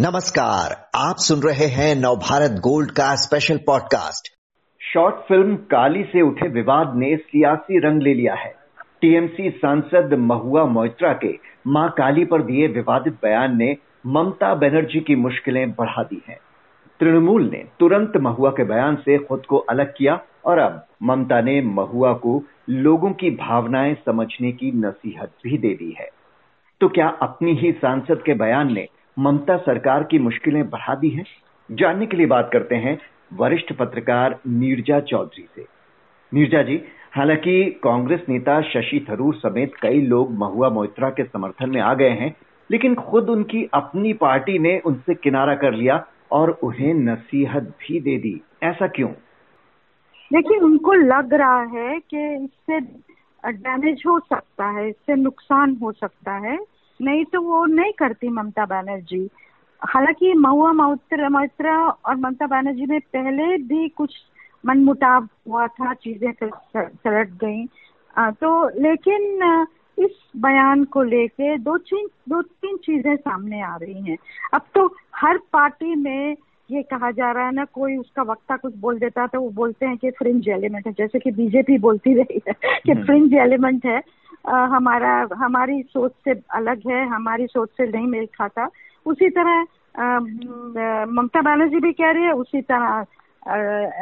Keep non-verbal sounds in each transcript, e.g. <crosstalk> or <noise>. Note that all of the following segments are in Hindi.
नमस्कार, आप सुन रहे हैं नवभारत गोल्ड का special podcast short film Kaali से उठे विवाद ने सियासी रंग ले लिया है। टीएमसी सांसद महुआ मोइत्रा के माँ काली पर दिए विवादित बयान ने ममता बनर्जी की मुश्किलें बढ़ा दी हैं। तृणमूल ने तुरंत महुआ के बयान से खुद को अलग किया और अब ममता ने महुआ को लोगों की भावनाएँ समझने की नसीहत भी दे दी है। तो क्या अपनी ही सांसद के बयान ने ममता सरकार की मुश्किलें बढ़ा दी हैं। जानने के लिए बात करते हैं वरिष्ठ पत्रकार नीरजा चौधरी से। नीरजा जी, हालाँकि कांग्रेस नेता शशि थरूर समेत कई लोग महुआ मोइत्रा के समर्थन में आ गए हैं, लेकिन खुद उनकी अपनी पार्टी ने उनसे किनारा कर लिया और उन्हें नसीहत भी दे दी। ऐसा क्यों? देखिए, उनको लग रहा है कि इससे डैमेज हो सकता है, इससे नुकसान हो सकता है। नहीं तो वो नहीं करती ममता बनर्जी। हालाँकि महुआ मोइत्रा मोइत्रा और ममता बनर्जी में पहले भी कुछ मनमुटाव हुआ था चीज़ें सलट गई। तो लेकिन इस बयान को लेके दो तीन दो तीन चीज़ें सामने आ रही हैं। अब तो हर पार्टी में ये कहा जा रहा है ना कोई उसका वक्ता कुछ बोल देता है तो वो बोलते हैं कि फ्रिंज एलिमेंट है जैसे कि बीजेपी बोलती रही है कि फ्रिंज हम्म। एलिमेंट है। हमारा हमारी सोच से अलग है हमारी सोच से नहीं मेल खाता। उसी तरह ममता बनर्जी भी कह रही है उसी तरह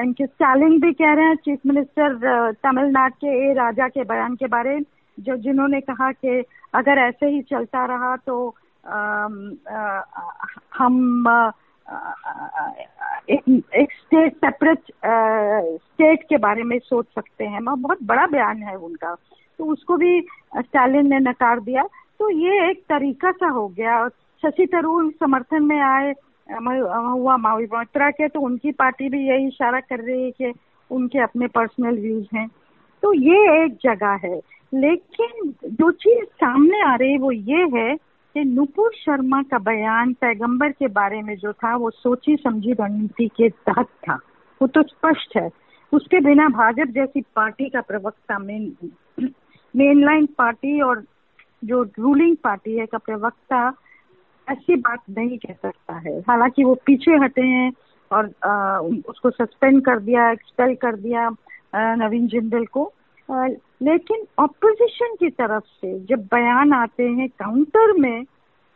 एन के स्टालिन भी कह रहे हैं चीफ मिनिस्टर तमिलनाडु के ए राजा के बयान के बारे जो जिन्होंने कहा कि अगर ऐसे ही चलता रहा तो आ, आ, हम एक, स्टेट सेपरेट स्टेट के बारे में सोच सकते हैं। बहुत बड़ा बयान है उनका। तो उसको भी स्टालिन ने नकार दिया। तो ये एक तरीका सा हो गया। शशि थरूर समर्थन में आए हुआ मावी मोत्रा के। तो उनकी पार्टी भी यही इशारा कर रही है कि उनके अपने पर्सनल व्यूज़ हैं। तो ये एक जगह है। लेकिन जो चीज़ सामने आ रही है वो ये है कि नुपुर शर्मा का बयान पैगंबर के बारे में जो था वो सोची समझी रणनीति के तहत था। वो तो स्पष्ट है। उसके बिना भाजपा जैसी पार्टी का प्रवक्ता मेन मेनलाइन पार्टी और जो रूलिंग पार्टी है का प्रवक्ता ऐसी बात नहीं कह सकता है। हालाँकि वो पीछे हटे हैं और आ, उसको सस्पेंड कर दिया एक्सपेल कर दिया नवीन जिंदल को। आ, लेकिन ऑपोजिशन की तरफ़ से जब बयान आते हैं काउंटर में,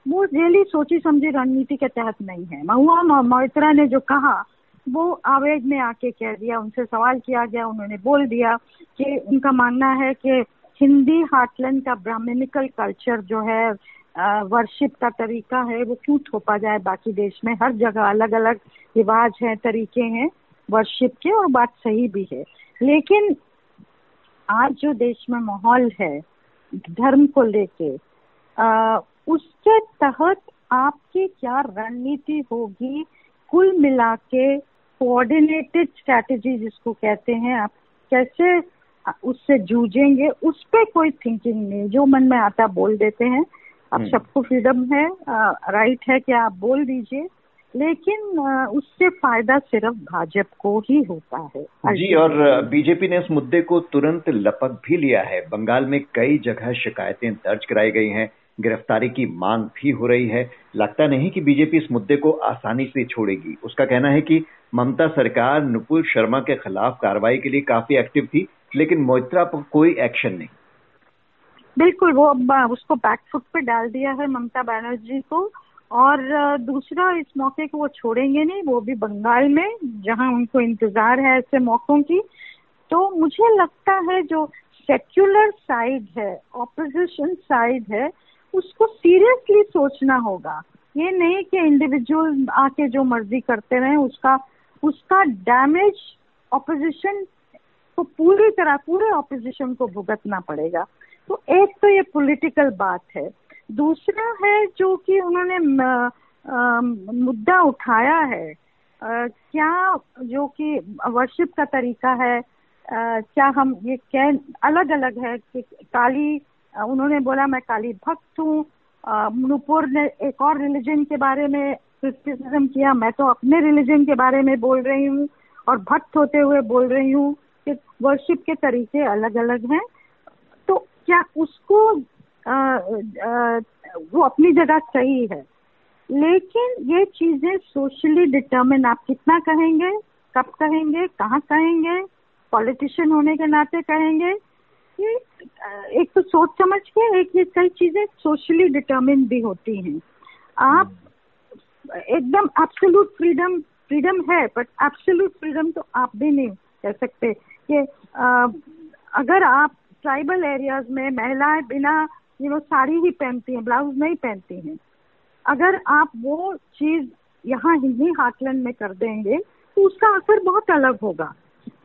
वो रियली सोची समझी रणनीति के तहत नहीं है। महुआ मोइत्रा ने जो कहा, वो आवेग में आके कह दिया, उनसे सवाल किया गया, उन्होंने बोल दिया कि उनका मानना है कि हिंदी हार्टलैंड का ब्राह्मणिकल कल्चर जो है वर्शिप का तरीका है, वो क्यों थोपा जाए? बाकी देश में हर जगह अलग अलग रिवाज हैं, तरीके हैं वर्शिप के और बात सही भी है। लेकिन आज जो देश में माहौल है धर्म को लेके उसके तहत आपकी क्या रणनीति होगी? कुल मिला के कोऑर्डिनेटेड स्ट्रैटेजी जिसको कहते हैं आप कैसे उससे जूझेंगे? उस पर कोई थिंकिंग नहीं। जो मन में आता बोल देते हैं। अब हम्म। सबको फ्रीडम है। आ, राइट है कि आप बोल दीजिए। लेकिन उससे फ़ायदा सिर्फ़ भाजपा को ही होता है। जी और बीजेपी ने इस मुद्दे को तुरंत लपक भी लिया है। बंगाल में कई जगह शिकायतें दर्ज कराई गई हैं। गिरफ्तारी की मांग भी हो रही है। लगता नहीं कि बीजेपी इस मुद्दे को आसानी से छोड़ेगी। उसका कहना है कि ममता सरकार नुपुर शर्मा के खिलाफ कार्रवाई के लिए काफ़ी एक्टिव थी लेकिन मोइत्रा पर कोई एक्शन नहीं। बिल्कुल वो अब उसको बैकफुट पे डाल दिया है ममता बनर्जी को। और दूसरा इस मौके को वो छोड़ेंगे नहीं, वो भी बंगाल में, जहाँ उनको इंतज़ार है ऐसे मौकों की। तो मुझे लगता है जो सेक्युलर साइड है ऑपोजिशन साइड है, उसको सीरियसली सोचना होगा। ये नहीं कि इंडिविजुअल आके जो मर्ज़ी करते रहे, उसका उसका डैमेज ऑपोजिशन को पूरी तरह, पूरे ऑपोजिशन को भुगतना पड़ेगा। तो एक तो ये पॉलिटिकल बात है। दूसरा है जो कि उन्होंने मुद्दा उठाया है क्या जो कि वर्शिप का तरीका है क्या हम ये कह अलग अलग है कि काली, उन्होंने बोला मैं काली भक्त हूँ नुपुर ने एक और रिलीजन के बारे में क्रिटिसिज्म किया, मैं तो अपने रिलीजन के बारे में बोल रही हूँ और भक्त होते हुए बोल रही हूँ कि वर्शिप के तरीके अलग अलग हैं। तो क्या उसको वो अपनी जगह सही है। लेकिन ये चीज़ें सोशली डिटर्मिन आप कितना कहेंगे, कब कहेंगे, कहाँ कहेंगे पॉलिटिशियन होने के नाते कहेंगे, ये एक तो सोच समझ के एक ये कई चीज़ें सोशली डिटर्मिन भी होती हैं। आप एकदम एब्सोल्यूट फ्रीडम फ्रीडम है बट एब्सोल्यूट फ्रीडम तो आप भी नहीं कह सकते। कि अगर आप ट्राइबल एरियाज़ में, महिलाएँ बिना यू नो साड़ी ही पहनती हैं ब्लाउज नहीं पहनती हैं। अगर आप वो चीज़ यहाँ हिंदी हाकलन में कर देंगे तो उसका असर बहुत अलग होगा।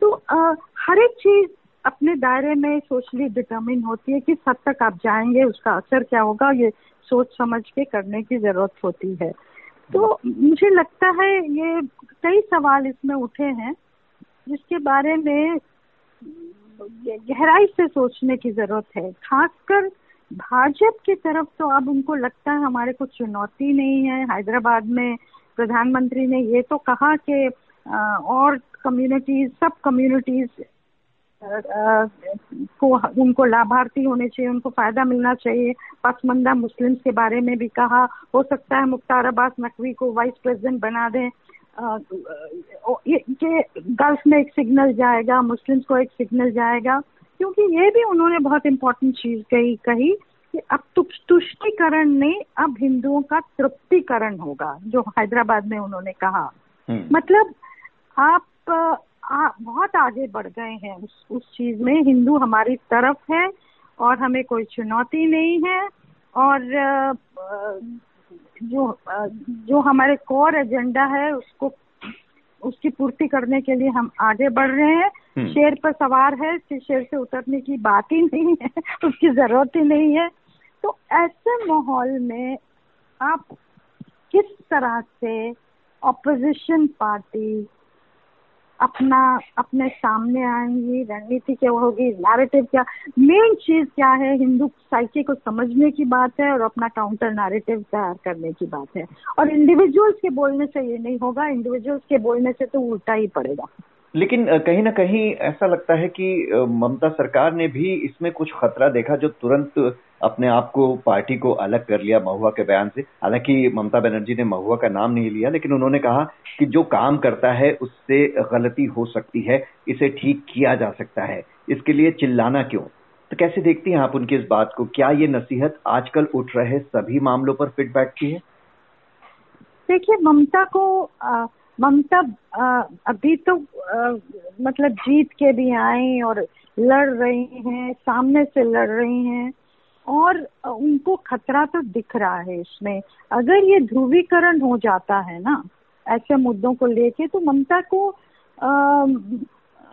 तो आ, हर एक चीज़ अपने दायरे में सोशली डिटर्मिन होती है कि हद तक आप जाएँगे उसका असर क्या होगा ये सोच समझ के करने की ज़रूरत होती है। तो मुझे लगता है ये कई सवाल इसमें उठे हैं जिसके बारे में गहराई से सोचने की ज़रूरत है। खासकर भाजपा की तरफ़ तो अब उनको लगता है हमारे को चुनौती नहीं है। हैदराबाद में प्रधानमंत्री ने ये तो कहा कि और कम्युनिटीज सब कम्युनिटीज को उनको लाभार्थी होने चाहिए, उनको फ़ायदा मिलना चाहिए। पसमंदा मुस्लिम्स के बारे में भी कहा। हो सकता है मुख्तार अब्बास नकवी को वाइस प्रेसिडेंट बना दें। ये गल्फ में एक सिग्नल जाएगा, मुस्लिम्स को एक सिग्नल जाएगा। क्योंकि ये भी उन्होंने बहुत इम्पोर्टेंट चीज़ कही कही कि अब तुष्टिकरण नहीं अब हिंदुओं का तृप्तिकरण होगा जो हैदराबाद में उन्होंने कहा हम्म। मतलब आप आ, बहुत आगे बढ़ गए हैं उस उस चीज़ में हिंदू हमारी तरफ़ है और हमें कोई चुनौती नहीं है और जो जो हमारे कोर एजेंडा है उसको उसकी पूर्ति करने के लिए हम आगे बढ़ रहे हैं। शेर पर सवार है शेर से उतरने की बात ही नहीं है, <laughs> उसकी ज़रूरत ही नहीं है। तो ऐसे माहौल में आप किस तरह से ऑपोजिशन पार्टी अपना, अपने सामने आएँगी, रणनीति क्या होगी नैरेटिव क्या? मेन चीज़ क्या है? हिंदू साइकी को समझने की बात है और अपना काउंटर नैरेटिव तैयार करने की बात है। और इंडिविजुअल्स के बोलने से ये नहीं होगा इंडिविजुअल्स के बोलने से तो उल्टा ही पड़ेगा। लेकिन कहीं ना कहीं ऐसा लगता है कि ममता सरकार ने भी इसमें कुछ खतरा देखा जो तुरंत अपने आप को, पार्टी को अलग कर लिया महुआ के बयान से। हालाँकि ममता बनर्जी ने महुआ का नाम नहीं लिया, लेकिन उन्होंने कहा कि जो काम करता है उससे गलती हो सकती है, इसे ठीक किया जा सकता है। इसके लिए चिल्लाना क्यों? तो कैसे देखती हैं आप उनकी इस बात को? क्या ये नसीहत आजकल उठ रहे सभी मामलों पर फिट बैठती है? देखिए, ममता को ममता अभी तो आ, मतलब जीत के भी आई और लड़ रही हैं सामने से लड़ रही हैं और उनको खतरा तो दिख रहा है इसमें। अगर ये ध्रुवीकरण हो जाता है ना ऐसे मुद्दों को लेके तो ममता को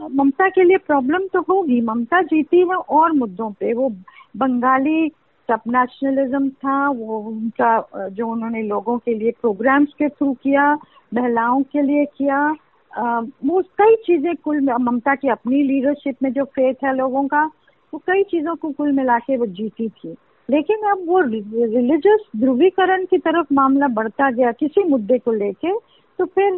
ममता के लिए प्रॉब्लम तो होगी। ममता जीती है और मुद्दों पे वो बंगाली सब नेशनलिज्म था, वो उनका जो उन्होंने लोगों के लिए प्रोग्राम्स के थ्रू किया, महिलाओं के लिए किया वो कई चीज़ें कुल ममता की अपनी लीडरशिप में जो फेथ है लोगों का, वो कई चीज़ों को कुल मिला के वो जीती थी। लेकिन अब वो रिलीजियस ध्रुवीकरण की तरफ़ मामला बढ़ता गया किसी मुद्दे को लेके तो फिर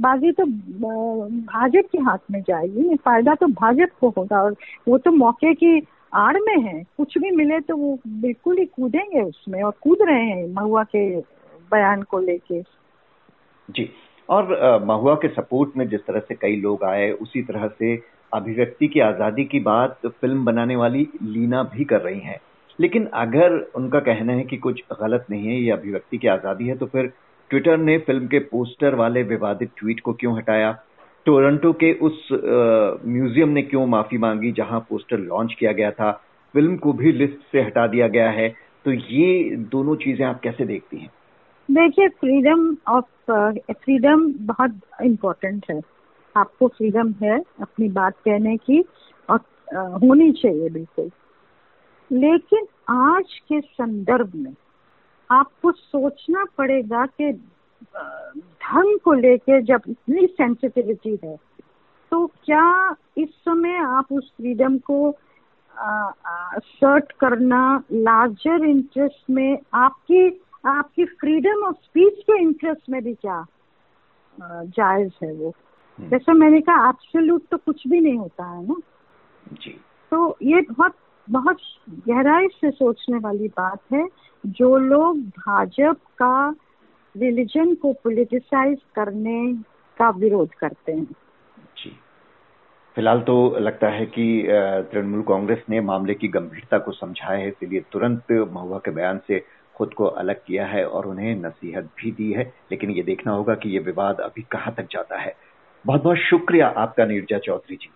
बाजी तो भाजपा के हाथ में जाएगी फ़ायदा तो भाजपा को होगा, और वो तो मौके की आड़ में है, कुछ भी मिले तो वो बिल्कुल ही कूदेंगे उसमें और कूद रहे हैं महुआ के बयान को लेके। जी, और महुआ के सपोर्ट में जिस तरह से कई लोग आए, उसी तरह से अभिव्यक्ति की आज़ादी की बात फ़िल्म बनाने वाली लीना भी कर रही हैं। लेकिन अगर उनका कहना है कि कुछ गलत नहीं है, ये अभिव्यक्ति की आज़ादी है तो फिर ट्विटर ने फ़िल्म के पोस्टर वाले विवादित ट्वीट को क्यों हटाया? टोरंटो के उस म्यूज़ियम ने क्यों माफ़ी मांगी जहाँ पोस्टर लॉन्च किया गया था? फ़िल्म को भी लिस्ट से हटा दिया गया है। तो ये दोनों चीज़ें आप कैसे देखती हैं? देखिए, फ्रीडम ऑफ़ फ्रीडम बहुत इम्पोर्टेंट है। आपको फ्रीडम है अपनी बात कहने की और होनी चाहिए बिल्कुल। लेकिन आज के संदर्भ में आपको सोचना पड़ेगा कि धर्म को लेके जब इतनी सेंसिटिविटी है तो क्या इस समय आप उस फ्रीडम को सर्ट करना लार्जर इंटरेस्ट में आपकी आपकी फ्रीडम ऑफ़ स्पीच के इंटरेस्ट में भी क्या जायज़ है वो? हम्म। जैसे मैंने कहा एब्सोल्यूट तो कुछ भी नहीं होता है ना? जी। तो ये बहुत बहुत गहराई से सोचने वाली बात है जो लोग भाजपा का रिलीजन को पोलिटिसाइज करने का विरोध करते हैं। फ़िलहाल तो लगता है कि तृणमूल कांग्रेस ने मामले की गंभीरता को समझा है, इसलिए तुरंत महुआ के बयान से खुद को अलग किया है और उन्हें नसीहत भी दी है, लेकिन ये देखना होगा कि ये विवाद अभी कहाँ तक जाता है। बहुत बहुत शुक्रिया आपका नीरजा चौधरी जी।